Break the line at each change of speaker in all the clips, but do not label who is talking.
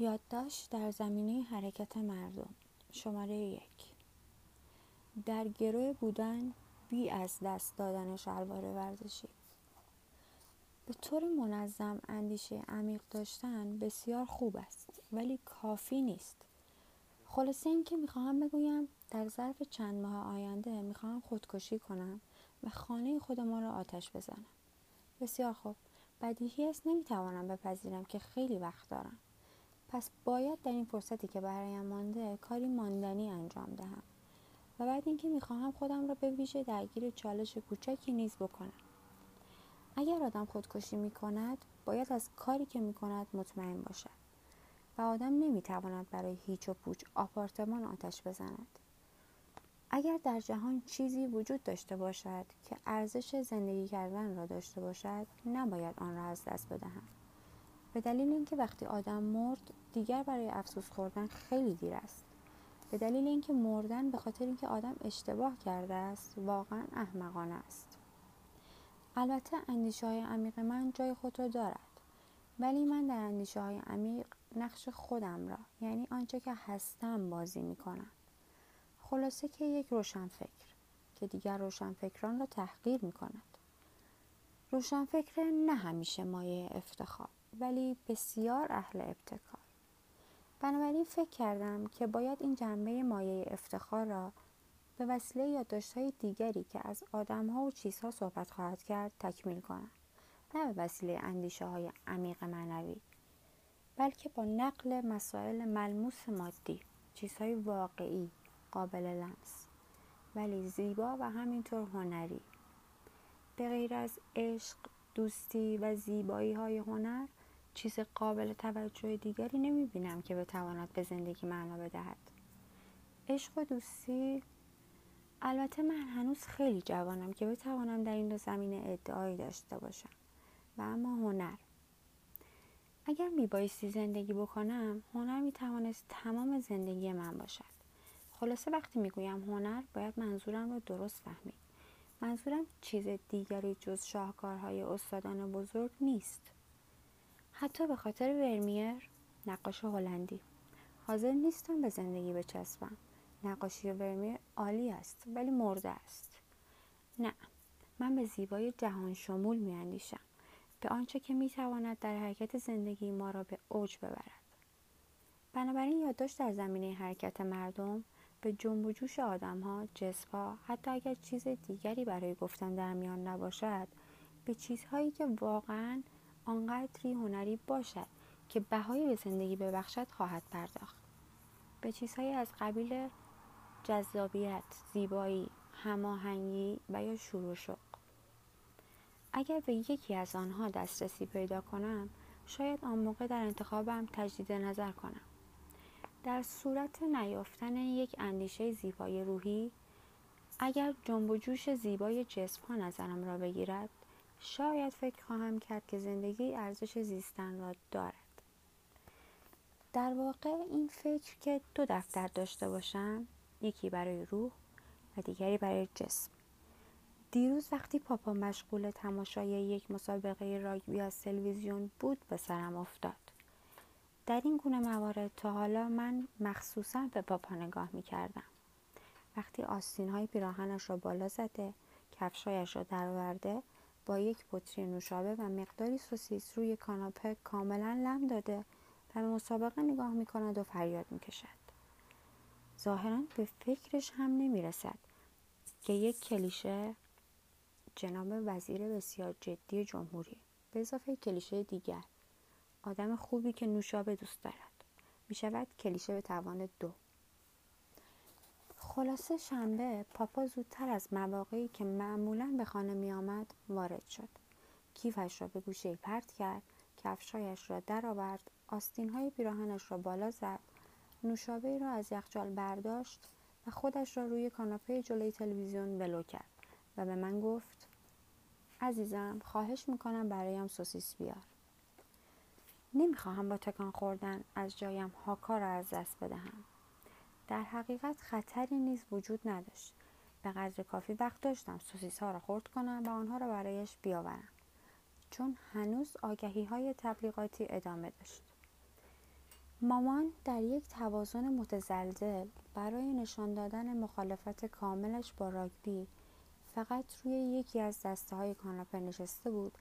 یادداشت در زمینه حرکت مردم. شماره یک. در گروه بودن بی از دست دادن شلوار ورزشی. به طور منظم اندیشه عمیق داشتن بسیار خوب است ولی کافی نیست. خلاصه اینکه می‌خواهم بگویم در ظرف چند ماه آینده می‌خواهم خودکشی کنم و خانه خود ما را آتش بزنم. بسیار خوب. بدیهی است نمی‌توانم بپذیرم که خیلی وقت دارم. پس باید در این فرصتی که برایم مانده کاری ماندنی انجام دهم و بعد اینکه می‌خواهم خودم را به ویژه درگیر چالش کوچکی نیز بکنم. اگر آدم خودکشی می‌کند باید از کاری که می‌کند مطمئن باشد و آدم نمی‌تواند برای هیچ و پوچ آپارتمان آتش بزند. اگر در جهان چیزی وجود داشته باشد که ارزش زندگی کردن را داشته باشد نباید آن را از دست بدهم. به دلیل اینکه وقتی آدم مرد دیگر برای افسوس خوردن خیلی دیر است. به دلیل اینکه مردن به خاطر اینکه آدم اشتباه کرده است واقعا احمقانه است. البته اندیشه های عمیق من جای خود را دارد. ولی من در اندیشه های عمیق نقش خودم را یعنی آنچه که هستم بازی می کنم خلاصه که یک روشنفکر که دیگر روشنفکران را تحقیر می کند روشنفکر نه همیشه مایه افتخار. ولی بسیار اهل ابتکار. بنابراین فکر کردم که باید این جنبه مایه افتخار را به وسیله یادداشتهای دیگری که از آدمها و چیزها صحبت خواهد کرد تکمیل کنم. نه به وسیله اندیشه های عمیق معنوی بلکه با نقل مسائل ملموس مادی چیزهای واقعی قابل لمس ولی زیبا و همینطور هنری. به غیر از عشق دوستی و زیبایی های هنر چیز قابل توجه دیگری نمی بینم که بتواند به زندگی معنا بدهد. عشق و دوستی البته من هنوز خیلی جوانم که بتوانم در این دو زمینه ادعایی داشته باشم و اما هنر. اگر میبایستی زندگی بکنم هنر می‌توانست تمام زندگی من باشد. خلاصه وقتی می‌گویم هنر باید منظورم را درست فهمید. منظورم چیز دیگری جز شاهکارهای استادان بزرگ نیست. حتی به خاطر ورمیر نقاش هلندی. حاضر نیستم به زندگی بچسبم. نقاشی ورمیر عالی است ولی مرده است. نه من به زیبایی جهان شمول می اندیشم به آنچه که می تواند در حرکت زندگی ما را به اوج ببرد. بنابراین یادداشت در زمینه حرکت مردم به جنب و جوش آدم ها، جسم حتی اگر چیز دیگری برای گفتن در میان نباشد به چیزهایی که واقعا آنقدری هنری باشد که بهایی به زندگی ببخشد خواهد پرداخت. به چیزهایی از قبیل جذابیت زیبایی هماهنگی و یا شور و شوق. اگر به یکی از آنها دسترسی پیدا کنم شاید آن موقع در انتخابم تجدید نظر کنم. در صورت نیافتن یک اندیشه زیبای روحی اگر جنب و جوش زیبای جسم ها نظرم را بگیرد شاید فکر خواهم کرد که زندگی ارزش زیستن را دارد. در واقع این فکر که دو دفتر داشته باشم یکی برای روح و دیگری برای جسم. دیروز وقتی پاپا مشغول تماشای یک مسابقه راگبی از تلویزیون بود به سرم افتاد. در این گونه موارد تا حالا من مخصوصا به پاپا نگاه می کردم. وقتی آستین های پیراهنش را بالا زده کفشایش را درآورده با یک بطری نوشابه و مقداری سوسیس روی کاناپه کاملا لم داده و به مسابقه نگاه می کند و فریاد می کشد. ظاهرا به فکرش هم نمی رسد که یک کلیشه جناب وزیر بسیار جدی جمهوری به اضافه کلیشه دیگر آدم خوبی که نوشابه دوست دارد می شود کلیشه به توان دو خلاصه شنبه پاپا زودتر از مواقعی که معمولا به خانه می آمد وارد شد. کیفش را به گوشه پرت کرد کفشایش را درآورد آستین های پیراهنش را بالا زد نوشابه را از یخچال برداشت و خودش را روی کاناپه جلوی تلویزیون ولو کرد و به من گفت عزیزم خواهش می‌کنم برایم سوسیس بیار. نمی‌خواهم با تکان خوردن از جایم هاکا را از دست بدهم. در حقیقت خطری نیز وجود نداشت. به قدر کافی وقت داشتم سوسیس ها را خورد کنم و آنها را برایش بیاورم چون هنوز آگهی های تبلیغاتی ادامه داشت. مامان در یک توازن متزلزل برای نشان دادن مخالفت کاملش با راگبی فقط روی یکی از دسته های کاناپه نشسته بود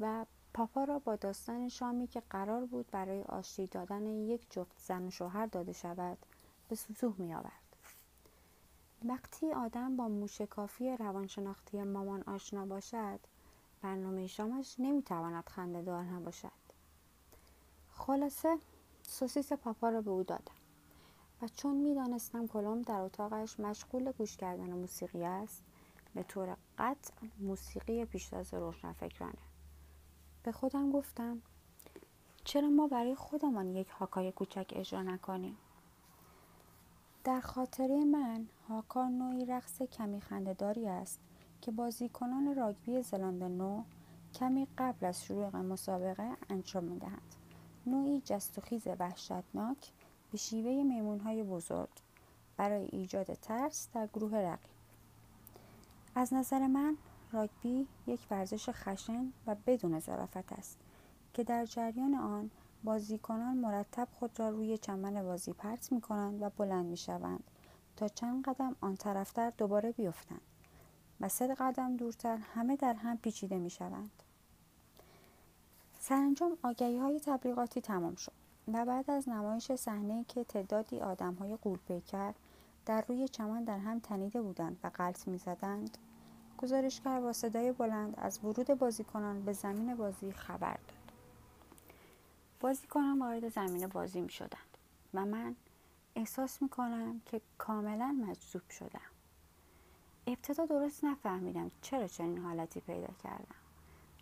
و پاپا را با داستان شامی که قرار بود برای آشتی دادن یک جفت زن و شوهر داده شود به سطوح می آورد. وقتی آدم با موشکافی روانشناختی مامان آشنا باشد برنامه شامش نمی‌تواند خنده دار نباشد. خلاصه سوسیس پاپا را به او دادم و چون می‌دانستم کلم در اتاقش مشغول گوش کردن موسیقی است به طور قطع موسیقی پیشتاز روشنفکرانه. به خودم گفتم چرا ما برای خودمان یک هاکای کوچک اجرا نکنیم؟ در خاطره من هاکا نوعی رقص کمی خندهداری است که بازیکنان راگبی زلاند نو کمی قبل از شروع مسابقه انجام می‌دهند. نوعی جست و خیز وحشتناک به شیوه میمونهای بزرگ برای ایجاد ترس در گروه رقیب. از نظر من راگبی یک ورزش خشن و بدون ظرافت است که در جریان آن بازیکنان مرتب خود را روی چمن بازی پرت می کنند و بلند می شوند تا چند قدم آن طرفتر دوباره بیفتند و سه قدم دورتر همه در هم پیچیده می شوند. سرانجام آگهی های تبلیغاتی تمام شد و بعد از نمایش صحنه که تعدادی آدم های پیکر در روی چمن در هم تنیده بودند و قلط می زدند گزارشگر با صدای بلند از ورود بازیکنان به زمین بازی خبر داد بازیکنان وارد زمین بازی می شدند و من احساس می کنم که کاملا مجذوب شدم. ابتدا درست نفهمیدم چرا چنین حالتی پیدا کردم.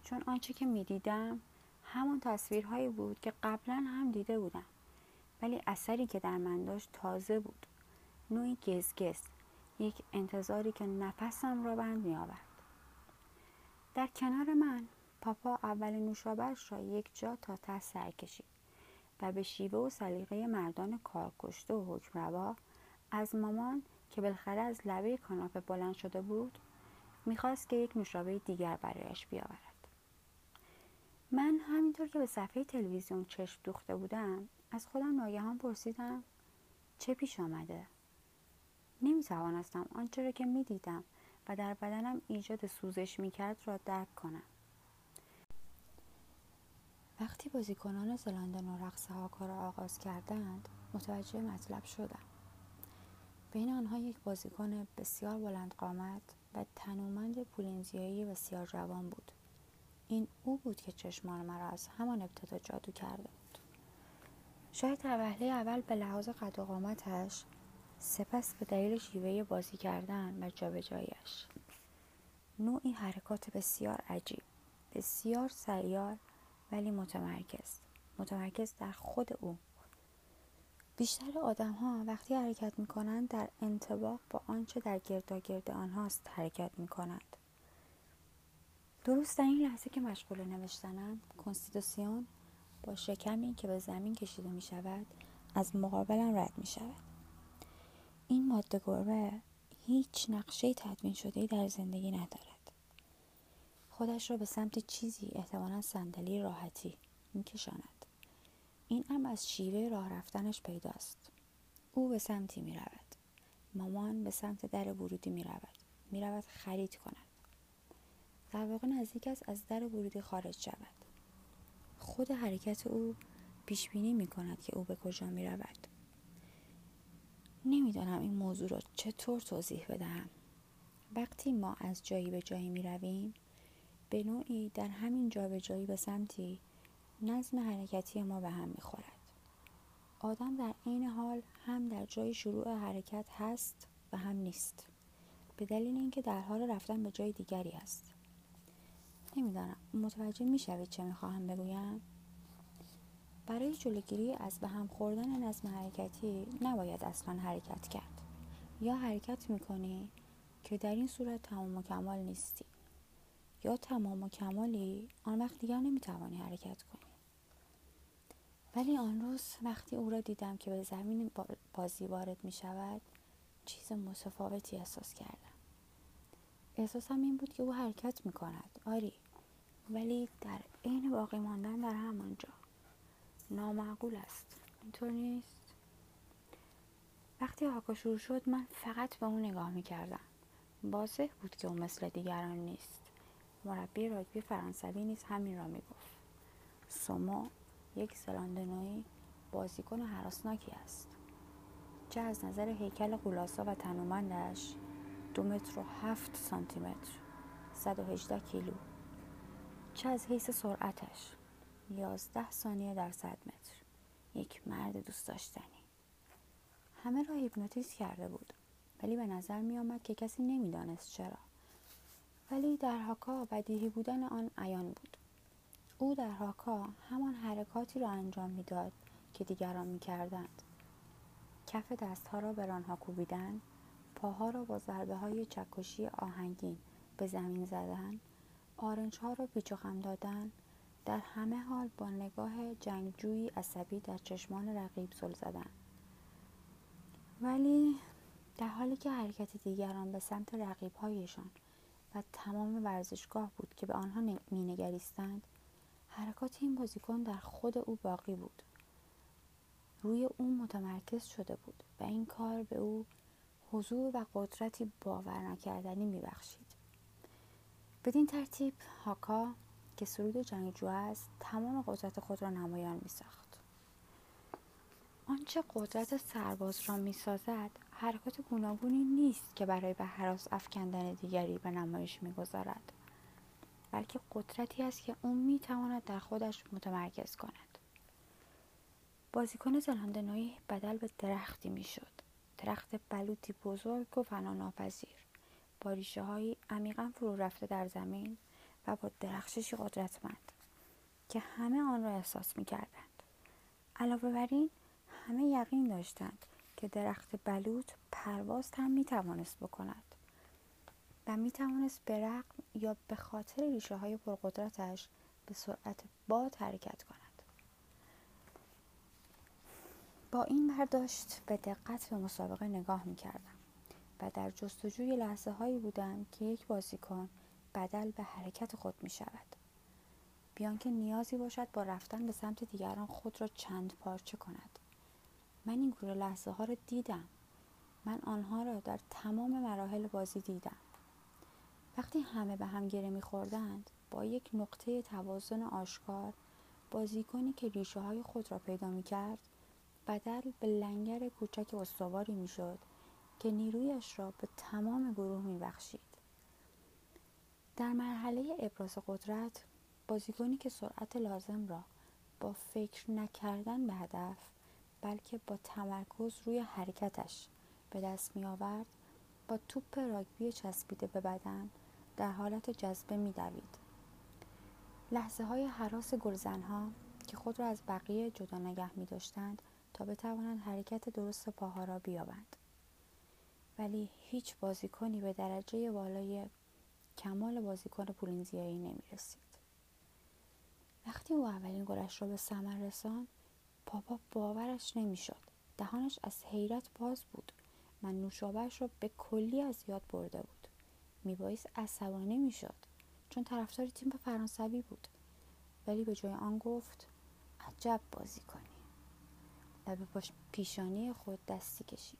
چون آنچه که می دیدم همان تصویرهایی بود که قبلا هم دیده بودم. ولی اثری که در من داشت تازه بود. نوعی گزگز. یک انتظاری که نفسم را بند می آورد. در کنار من پاپا اولین نوشابهش را یک جا تا ته سر کشید و به شیوه و سلیقه مردان کارکشته و حکمروا از مامان که بالاخره از لبه کاناپه بلند شده بود می‌خواست که یک نوشابه دیگر برایش بیاورد من همینطور که به صفحه تلویزیون چشم دوخته بودم از خودم ناگهان پرسیدم چه پیش آمده نمی توانستم آنچه را که می دیدم و در بدنم ایجاد سوزش می کرد را درک کنم. وقتی بازیکنان زلاندن و رقص هاکا را آغاز کردند متوجه مطلب شدم. بین آنها یک بازیکن بسیار بلند قامت و تنومند پولینزیایی بسیار جوان بود. این او بود که چشمان مرا از همان ابتدا جادو کرده بود. شاید در وهله اول به لحاظ قد و قامتش سپس به دلیل شیوه بازی کردن و جابجاییش نوعی حرکات بسیار عجیب بسیار سیار ولی متمرکز. متمرکز در خود او. بیشتر آدم ها وقتی حرکت می کنند در انتباق با آنچه در گرد آنهاست حرکت می کنند درست در این لحظه که مشغول نوشتنم کنستیتوسیون با شکمی که به زمین کشیده می شود از مقابلم رد می شود این ماده گربه هیچ نقشه تدوین شده در زندگی ندارد خودش را به سمت چیزی احتمالا صندلی راحتی میکشاند. این هم از شیوه راه رفتنش پیداست. او به سمتی می رود مامان به سمت در ورودی می رود می رود خرید کند. در واقع نزدیک است از در ورودی خارج شود. خود حرکت او پیش بینی می کند که او به کجا می رود نمی‌دانم این موضوع را چطور توضیح بدهم. وقتی ما از جایی به جایی می رویم به نوعی در همین جا به سمتی نظم حرکتی ما به هم می خورد. آدم در عین حال هم در جای شروع حرکت هست و هم نیست. به دلیل اینکه در حال رفتن به جای دیگری است. نمی‌دانم. متوجه می‌شوید چه می‌خواهم بگویم؟ برای جلوگیری از به هم خوردن نظم حرکتی نباید اصلا حرکت کرد. یا حرکت می‌کنی که در این صورت تمام و کمال نیستی. یا تمام و کمالی آن وقت دیگر نمی‌توانی حرکت کنی. ولی آن روز وقتی او را دیدم که به زمین بازی وارد می شود چیز متفاوتی احساس کردم. احساسم این بود که او حرکت می کند آری ولی در عین باقی ماندن در همانجا. نامعقول است. اینطور نیست؟ وقتی هاکا شروع شد من فقط به اون نگاه می‌کردم. واضح بود که اون مثل دیگران نیست. مربی راگبی فرانسوی نیز همین را می‌گفت. سومو یک زلاندنوی بازیکن حراسناکی است. چه از نظر هیکل قولاسا و تنومندش دو متر و هفت سانتی متر 118 کیلو. چه از حیث سرعتش یازده ثانیه در صد متر. یک مرد دوست داشتنی. همه را هیپنوتیزم کرده بود ولی به نظر می آمد که کسی نمی‌دانست چرا. ولی در هاکا بدیهی بودن آن عیان بود. او در هاکا همان حرکاتی را انجام می‌داد که دیگران می‌کردند. کف دستها را به رانها کوبیدن پاها را با ضربه های چکشی آهنگین به زمین زدن آرنج ها را پیچ خم دادن در همه حال با نگاه جنگجویی عصبی در چشمان رقیب زل زدن ولی در حالی که حرکت دیگران به سمت رقیبهایشان و تمام ورزشگاه بود که به آنها مینگریستند. حرکات این بازیکن در خود او باقی بود. روی او متمرکز شده بود و این کار به او حضور و قدرتی باور نکردنی میبخشید. بدین ترتیب هاکا که سرود جنگجو است تمام قدرت خود را نمایان میساخت. آنچه قدرت سرباز را می‌سازد حرکات گوناگونی نیست که برای به حراس افکندن دیگری به نمایش می‌گذارد بلکه قدرتی است که او می‌تواند در خودش متمرکز کند. بازیکن زلاندنایی بدل به درختی می‌شد. درخت بلوطی بزرگ و فناناپذیر با ریشه هایی عمیقا فرو رفته در زمین و با درخششی قدرتمند که همه آن را احساس می کردند. علاوه بر این همه یقین داشتند که درخت بلوط پرواز هم می توانست بکند و می توانست به یا به خاطر ریشه های پرقدرتش به سرعت باد حرکت کند. با این برداشت به دقت به مسابقه نگاه می کردم و در جستجوی لحظه هایی بودم که یک بازیکن بدل به حرکت خود می شود. بیان که نیازی باشد با رفتن به سمت دیگران خود را چند پارچه کند. من این گروه لحظه ها را دیدم. من آنها را در تمام مراحل بازی دیدم. وقتی همه به هم گره میخوردند با یک نقطه توازن آشکار بازیکنی که ریشه های خود را پیدا می کرد بدل به لنگر کوچک استواری می‌شد که نیرویش را به تمام گروه میبخشید در مرحله ابراز قدرت بازیکنی که سرعت لازم را با فکر نکردن به هدف بلکه با تمرکز روی حرکتش به دست می آورد با توپ راگبی چسبیده به بدن در حالت جذبه می دوید. لحظه های حراس گلزنها که خود را از بقیه جدا نگه می داشتند تا بتوانند حرکت درست پاها را بیابند ولی هیچ بازیکنی به درجه والای کمال بازیکن پولینزیایی نمی رسید. وقتی او اولین گلش را به ثمر رساند پاپا باورش نمی‌شد. دهانش از حیرت باز بود. من نوشابهش را به کلی از یاد برده بود. میبایست عصبانی می‌شد چون طرفدار تیم فرانسوی بود. ولی به جای آن گفت عجب بازی کنی. و به پیشانی خود دستی کشید.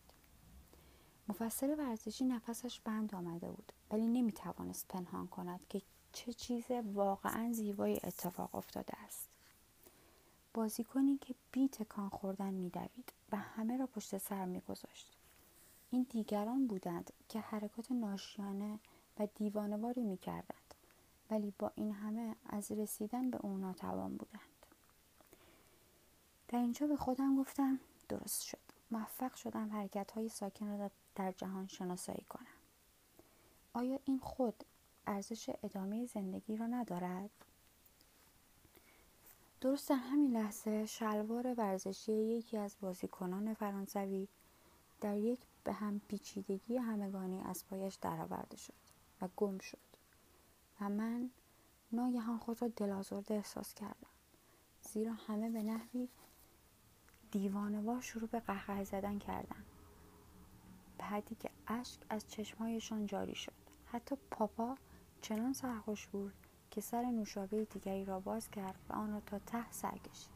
مفسر ورزشی نفسش بند آمده بود. ولی نمی‌توانست پنهان کند که چه چیز واقعا زیبایی اتفاق افتاده است. بازیکنی که بی تکان خوردن میدوید و همه را پشت سر میگذاشت. این دیگران بودند که حرکات ناشیانه و دیوانواری می‌کردند ولی با این همه از رسیدن به او ناتوان بودند. در اینجا به خودم گفتم درست شد. موفق شدم حرکت های ساکن را در جهان شناسایی کنم. آیا این خود ارزش ادامه زندگی را ندارد؟ درست در همین لحظه شلوار ورزشی یکی از بازیکنان فرانسوی در یک به هم پیچیدگی همگانی از پایش درآورده شد و گم شد و من ناگهان خود را دلازرده احساس کردم. زیرا همه به نحوی دیوانوار شروع به قهقه زدن کردن. به که اشک از چشمهایشان جاری شد. حتی پاپا چنان سرخوش بود که سر نوشابه دیگری را باز کرد و آن را تا ته سر کشید.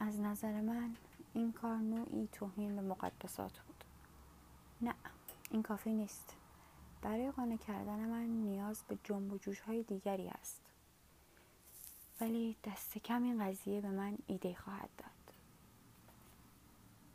از نظر من این کار نوعی توهین به مقدسات بود. نه این کافی نیست. برای قانع کردن من نیاز به جنب و جوش های دیگری است. ولی دست کم این قضیه به من ایده خواهد داد.